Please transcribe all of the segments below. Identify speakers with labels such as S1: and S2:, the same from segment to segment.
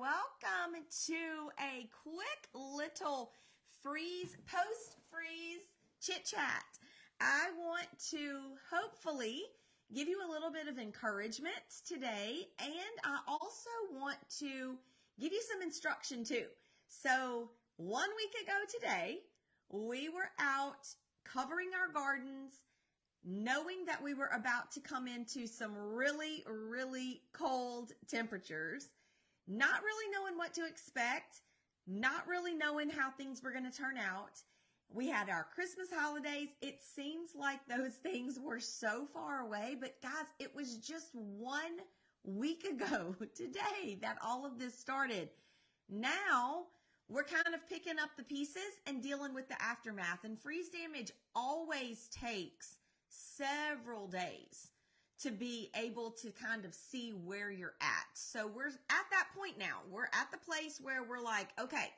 S1: Welcome to a quick little freeze, post freeze chit chat. I want to hopefully give you a little bit of encouragement today, and I also want to give you some instruction too. So, one week ago today, we were out covering our gardens, knowing that we were about to come into some really, really cold temperatures, not really knowing what to expect, not really knowing how things were going to turn out. We had our Christmas holidays. It seems like those things were so far away, but guys, it was just one week ago today that all of this started. Now we're kind of picking up the pieces and dealing with the aftermath and freeze damage always takes several days to be able to kind of see where you're at. So we're at that point now. We're at the place where we're like, okay,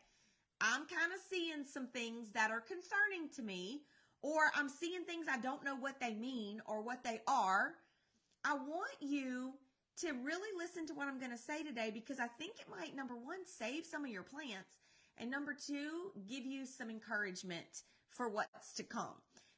S1: I'm kind of seeing some things that are concerning to me, or I'm seeing things I don't know what they mean or what they are. I want you to really listen to what I'm going to say today because I think it might, number one, save some of your plants, and number two, give you some encouragement for what's to come.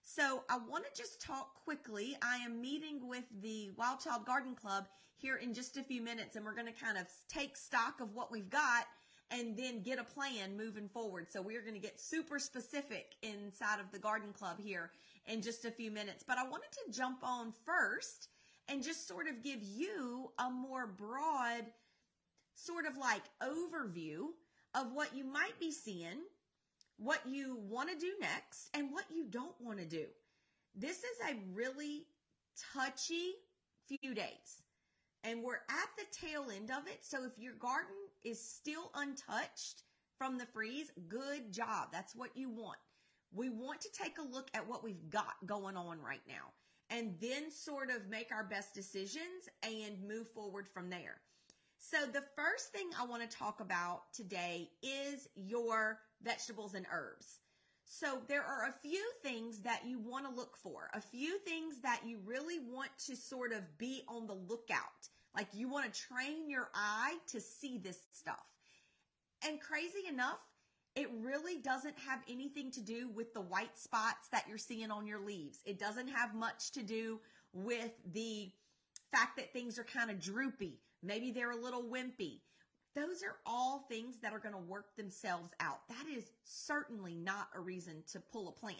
S1: So I want to just talk quickly. I am meeting with the Wild Child Garden Club here in just a few minutes, and we're going to kind of take stock of what we've got and then get a plan moving forward. So we're going to get super specific inside of the garden club here in just a few minutes. But I wanted to jump on first and just sort of give you a more broad sort of like overview of what you might be seeing what you want to do next and what you don't want to do. This is a really touchy few days. And we're at the tail end of it. So if your garden is still untouched from the freeze, good job. That's what you want. We want to take a look at what we've got going on right now and then sort of make our best decisions and move forward from there. So the first thing I want to talk about today is your vegetables and herbs. So there are a few things that you want to look for, a few things that you really want to sort of be on the lookout. Like you want to train your eye to see this stuff. And crazy enough, it really doesn't have anything to do with the white spots that you're seeing on your leaves. It doesn't have much to do with the fact that things are kind of droopy. Maybe they're a little wimpy. Those are all things that are going to work themselves out. That is certainly not a reason to pull a plant.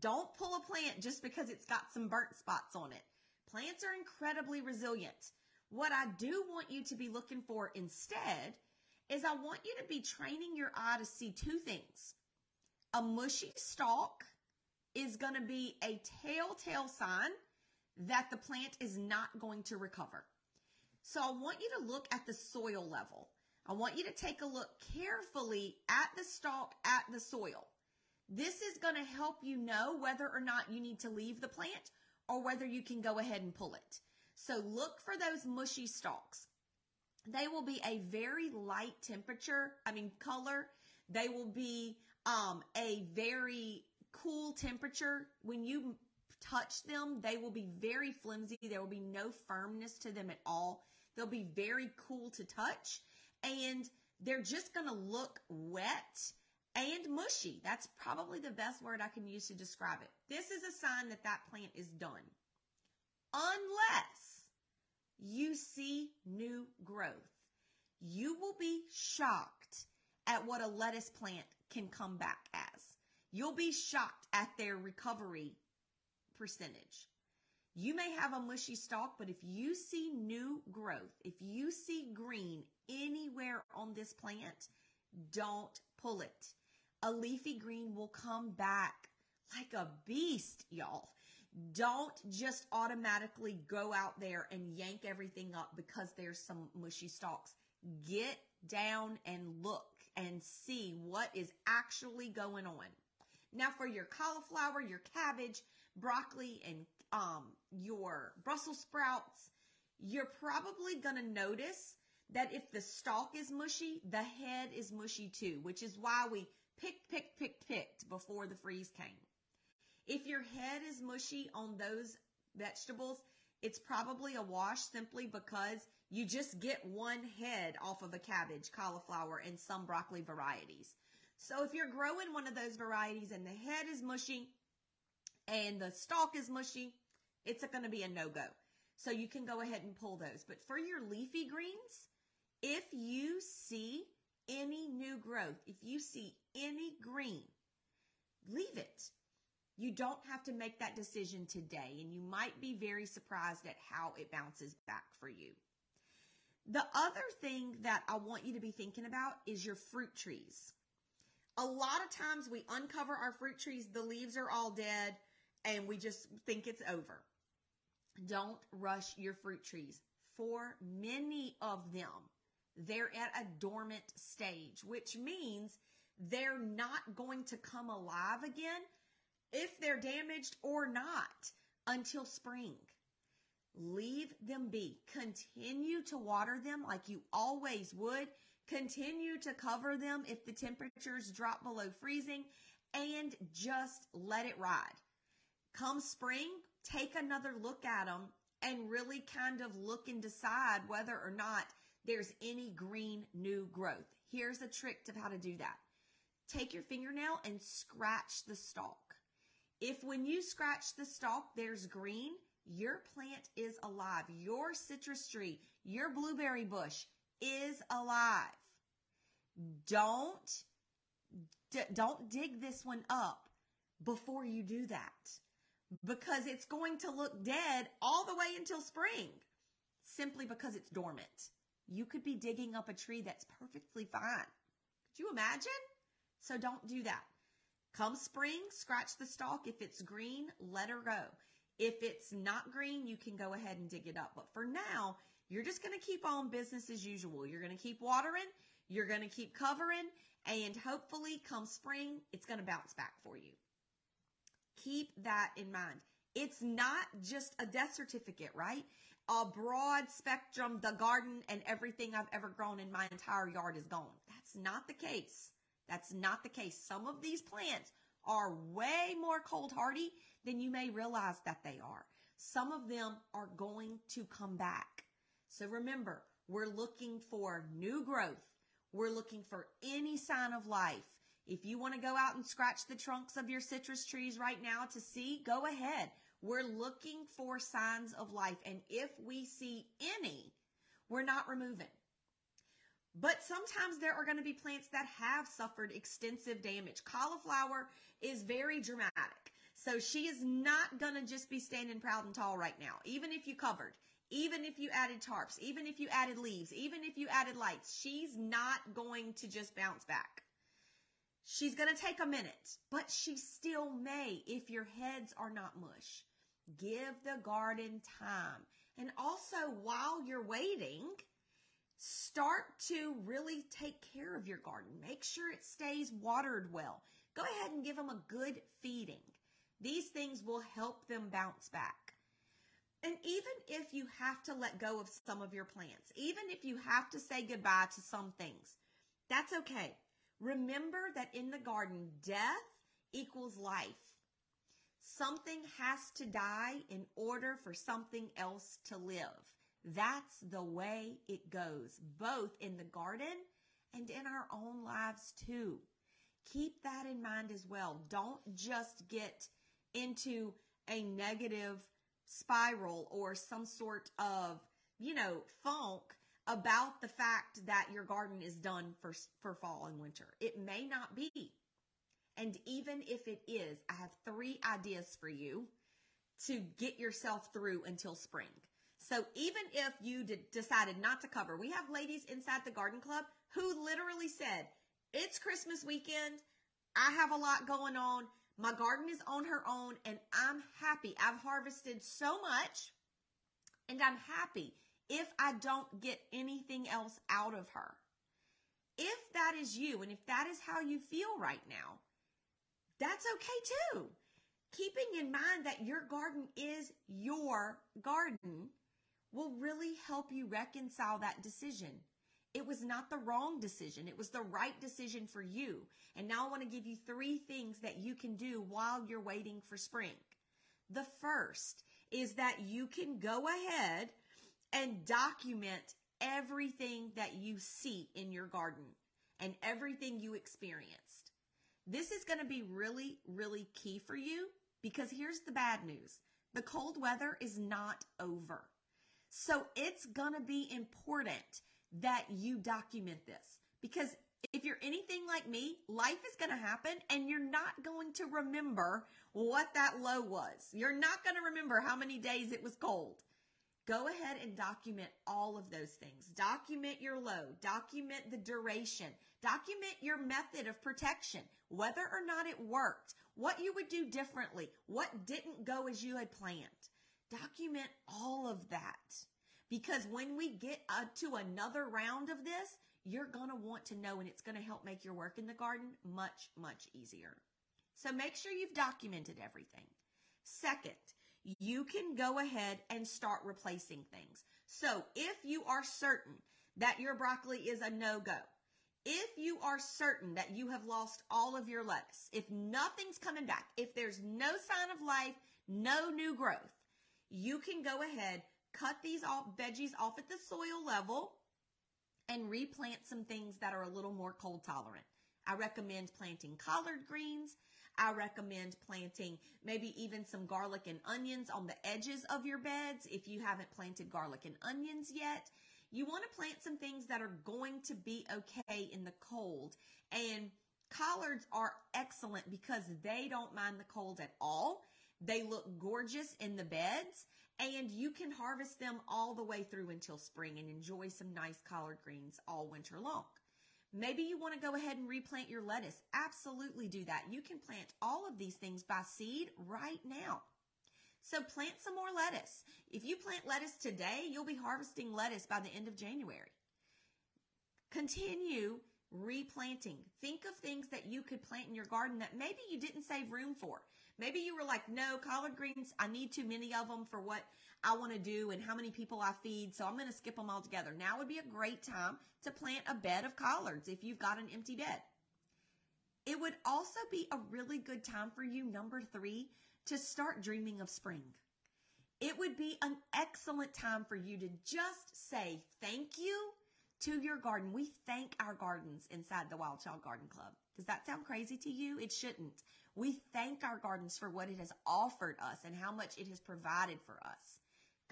S1: Don't pull a plant just because it's got some burnt spots on it. Plants are incredibly resilient. What I do want you to be looking for instead is I want you to be training your eye to see two things. A mushy stalk is going to be a telltale sign that the plant is not going to recover. So I want you to look at the soil level. I want you to take a look carefully at the stalk, at the soil. This is going to help you know whether or not you need to leave the plant or whether you can go ahead and pull it. So look for those mushy stalks. They will be a very light temperature, I mean color. They will be um, a very cool temperature. When you touch them, they will be very flimsy. There will be no firmness to them at all. They'll be very cool to touch and they're just going to look wet and mushy. That's probably the best word I can use to describe it. This is a sign that that plant is done. Unless you see new growth, you will be shocked at what a lettuce plant can come back as. You'll be shocked at their recovery percentage. You may have a mushy stalk, but if you see new growth, if you see green anywhere on this plant, don't pull it. A leafy green will come back like a beast, y'all. Don't just automatically go out there and yank everything up because there's some mushy stalks. Get down and look and see what is actually going on. Now for your cauliflower, your cabbage, broccoli, and um, your Brussels sprouts, you're probably going to notice that if the stalk is mushy, the head is mushy too, which is why we picked, picked, picked, picked before the freeze came. If your head is mushy on those vegetables, it's probably a wash simply because you just get one head off of a cabbage, cauliflower, and some broccoli varieties. So if you're growing one of those varieties and the head is mushy and the stalk is mushy, it's going to be a no-go. So you can go ahead and pull those. But for your leafy greens, if you see any new growth, if you see any green, leave it. You don't have to make that decision today, and you might be very surprised at how it bounces back for you. The other thing that I want you to be thinking about is your fruit trees. A lot of times we uncover our fruit trees, the leaves are all dead, and we just think it's over. Don't rush your fruit trees. For many of them, they're at a dormant stage, which means they're not going to come alive again if they're damaged or not until spring. Leave them be. Continue to water them like you always would. Continue to cover them if the temperatures drop below freezing and just let it ride. Come spring, take another look at them and really kind of look and decide whether or not there's any green new growth. Here's a trick to how to do that. Take your fingernail and scratch the stalk. If when you scratch the stalk, there's green, your plant is alive. Your citrus tree, your blueberry bush is alive. Don't, d- don't dig this one up before you do that because it's going to look dead all the way until spring simply because it's dormant. You could be digging up a tree that's perfectly fine. Could you imagine? So don't do that. Come spring, scratch the stalk. If it's green, let her go. If it's not green, you can go ahead and dig it up. But for now, you're just going to keep on business as usual. You're going to keep watering, you're going to keep covering, and hopefully come spring, it's going to bounce back for you. Keep that in mind. It's not just a death certificate, right? A broad spectrum, the garden and everything I've ever grown in my entire yard is gone. That's not the case. That's not the case. Some of these plants are way more cold hardy than you may realize that they are. Some of them are going to come back. So remember, we're looking for new growth. We're looking for any sign of life. If you want to go out and scratch the trunks of your citrus trees right now to see, go ahead. We're looking for signs of life. And if we see any, we're not removing. But sometimes there are going to be plants that have suffered extensive damage. Cauliflower is very dramatic. So she is not going to just be standing proud and tall right now. Even if you covered, even if you added tarps, even if you added leaves, even if you added lights, she's not going to just bounce back. She's going to take a minute, but she still may if your heads are not mush. Give the garden time. And also, while you're waiting, start to really take care of your garden. Make sure it stays watered well. Go ahead and give them a good feeding. These things will help them bounce back. And even if you have to let go of some of your plants, even if you have to say goodbye to some things, that's okay. Remember that in the garden, death equals life. Something has to die in order for something else to live. That's the way it goes, both in the garden and in our own lives too. Keep that in mind as well. Don't just get into a negative spiral or some sort of, you know, funk about the fact that your garden is done for, for fall and winter. It may not be. And even if it is, I have three ideas for you to get yourself through until spring. So even if you did, decided not to cover, we have ladies inside the garden club who literally said, it's Christmas weekend. I have a lot going on. My garden is on her own and I'm happy. I've harvested so much and I'm happy if I don't get anything else out of her. If that is you and if that is how you feel right now, that's okay too. Keeping in mind that your garden is your garden will really help you reconcile that decision. It was not the wrong decision. It was the right decision for you. And now I want to give you three things that you can do while you're waiting for spring. The first is that you can go ahead and document everything that you see in your garden and everything you experienced. This is going to be really, really key for you because here's the bad news. The cold weather is not over. So it's going to be important that you document this because if you're anything like me, life is going to happen and you're not going to remember what that low was. You're not going to remember how many days it was cold. Go ahead and document all of those things. Document your low, document the duration, document your method of protection, whether or not it worked, what you would do differently, what didn't go as you had planned. Document all of that. Because when we get to another round of this, you're going to want to know and it's going to help make your work in the garden much, much easier. So make sure you've documented everything. Second, you can go ahead and start replacing things. So if you are certain that your broccoli is a no-go, if you are certain that you have lost all of your lettuce, if nothing's coming back, if there's no sign of life, no new growth, you can go ahead, cut these off, veggies off at the soil level and replant some things that are a little more cold tolerant. I recommend planting collard greens. I recommend planting maybe even some garlic and onions on the edges of your beds if you haven't planted garlic and onions yet. You want to plant some things that are going to be okay in the cold. And collards are excellent because they don't mind the cold at all. They look gorgeous in the beds and you can harvest them all the way through until spring and enjoy some nice collard greens all winter long. Maybe you want to go ahead and replant your lettuce. Absolutely do that. You can plant all of these things by seed right now. So plant some more lettuce. If you plant lettuce today, you'll be harvesting lettuce by the end of January. Continue replanting. Think of things that you could plant in your garden that maybe you didn't save room for. Maybe you were like, no, collard greens, I need too many of them for what I want to do and how many people I feed, so I'm going to skip them all together. Now would be a great time to plant a bed of collards if you've got an empty bed. It would also be a really good time for you, number three, to start dreaming of spring. It would be an excellent time for you to just say thank you to your garden. We thank our gardens inside the Wild Child Garden Club. Does that sound crazy to you? It shouldn't. We thank our gardens for what it has offered us and how much it has provided for us.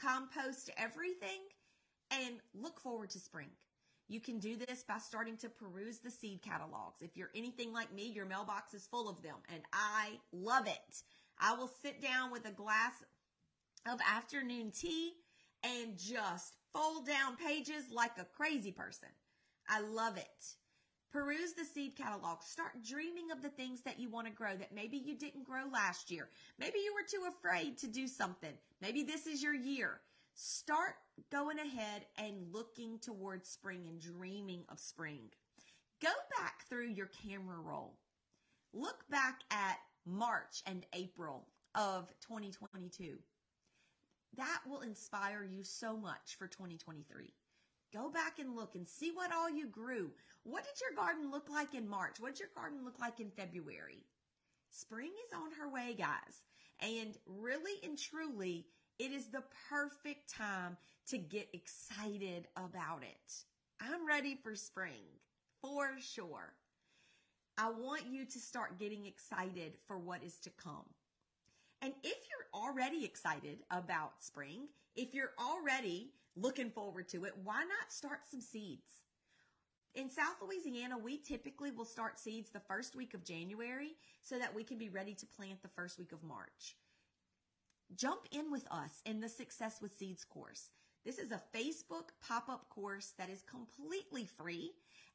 S1: Compost everything and look forward to spring. You can do this by starting to peruse the seed catalogs. If you're anything like me, your mailbox is full of them and I love it. I will sit down with a glass of afternoon tea and just fold down pages like a crazy person. I love it. Peruse the seed catalog. Start dreaming of the things that you want to grow that maybe you didn't grow last year. Maybe you were too afraid to do something. Maybe this is your year. Start going ahead and looking towards spring and dreaming of spring. Go back through your camera roll. Look back at March and April of 2022. That will inspire you so much for 2023. Go back and look and see what all you grew. What did your garden look like in March? What did your garden look like in February? Spring is on her way, guys. And really and truly, it is the perfect time to get excited about it. I'm ready for spring for sure. I want you to start getting excited for what is to come. And if you're already excited about spring, if you're already looking forward to it, why not start some seeds? In South Louisiana, we typically will start seeds the first week of January so that we can be ready to plant the first week of March. Jump in with us in the Success with Seeds course. This is a Facebook pop up course that is completely free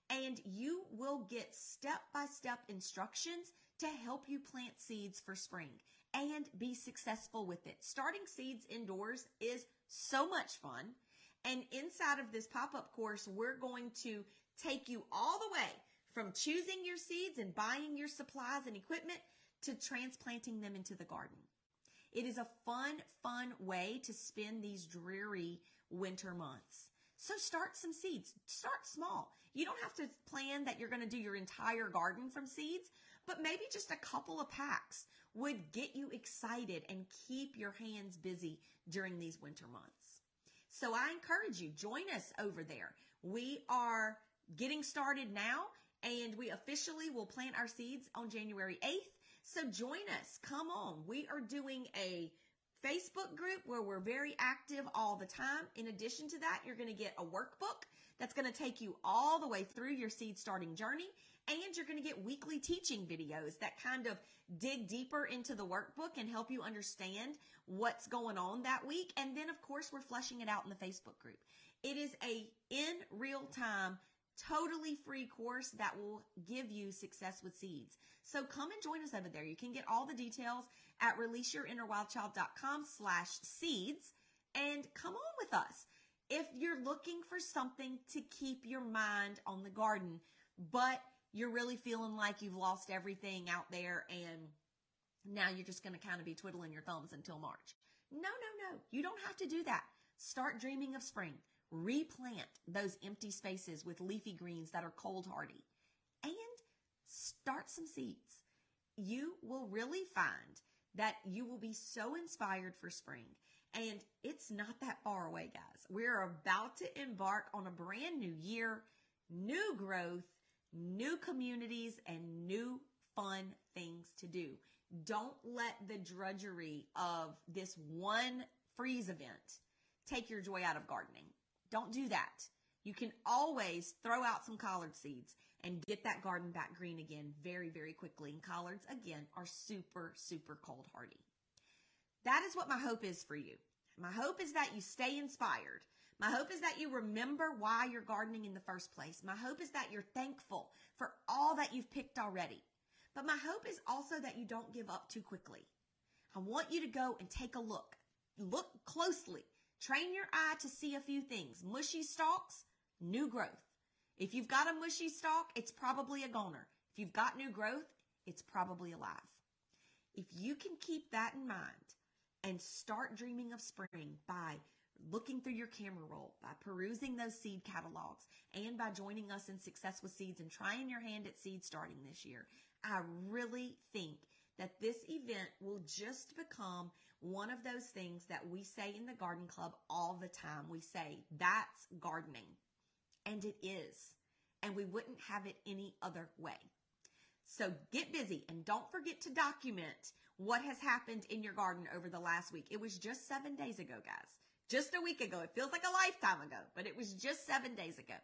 S1: and you will get step by step instructions to help you plant seeds for spring and be successful with it. Starting seeds indoors is so much fun. And inside of this pop up course, we're going to take you all the way from choosing your seeds and buying your supplies and equipment to transplanting them into the garden. It is a fun, fun way to spend these dreary winter months. So start some seeds. Start small. You don't have to plan that you're going to do your entire garden from seeds, but maybe just a couple of packs. would get you excited and keep your hands busy during these winter months. So I encourage you, join us over there. We are getting started now and we officially will plant our seeds on January 8th. So join us. Come on. We are doing a Facebook group where we're very active all the time. In addition to that, you're going to get a workbook that's going to take you all the way through your seed starting journey. And you're going to get weekly teaching videos that kind of dig deeper into the workbook and help you understand what's going on that week. And then of course, we're fleshing it out in the Facebook group. It is a in real time totally free course that will give you success with seeds. So come and join us over there. You can get all the details at releaseyourinnerwildchild.com slash seeds and come on with us. If you're looking for something to keep your mind on the garden, but you're really feeling like you've lost everything out there and now you're just going to kind of be twiddling your thumbs until March. No, no, no. You don't have to do that. Start dreaming of spring. Replant those empty spaces with leafy greens that are cold hardy and start some seeds. You will really find that you will be so inspired for spring. And it's not that far away, guys. We're about to embark on a brand new year, new growth, new communities, and new fun things to do. Don't let the drudgery of this one freeze event take your joy out of gardening. Don't do that. You can always throw out some collard seeds and get that garden back green again very, very quickly. And collards, again, are super, super cold hardy. That is what my hope is for you. My hope is that you stay inspired. My hope is that you remember why you're gardening in the first place. My hope is that you're thankful for all that you've picked already. But my hope is also that you don't give up too quickly. I want you to go and take a look. Look closely. Train your eye to see a few things. Mushy stalks, new growth. If you've got a mushy stalk, it's probably a goner. If you've got new growth, it's probably alive. If you can keep that in mind and start dreaming of spring by looking through your camera roll, by perusing those seed catalogs, and by joining us in Success with Seeds and trying your hand at seed starting this year, I really think that this event will just become one of those things that we say in the garden club all the time. We say, that's gardening. And it is. And we wouldn't have it any other way. So get busy and don't forget to document what has happened in your garden over the last week. It was just seven days ago, guys. Just a week ago. It feels like a lifetime ago, but it was just seven days ago.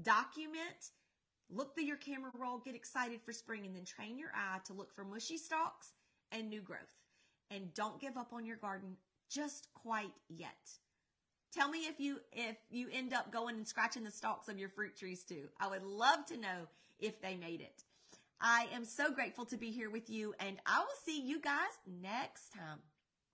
S1: Document, look through your camera roll, get excited for spring, and then train your eye to look for mushy stalks and new growth. And don't give up on your garden just quite yet. Tell me if you if you end up going and scratching the stalks of your fruit trees too. I would love to know if they made it. I am so grateful to be here with you and I will see you guys next time.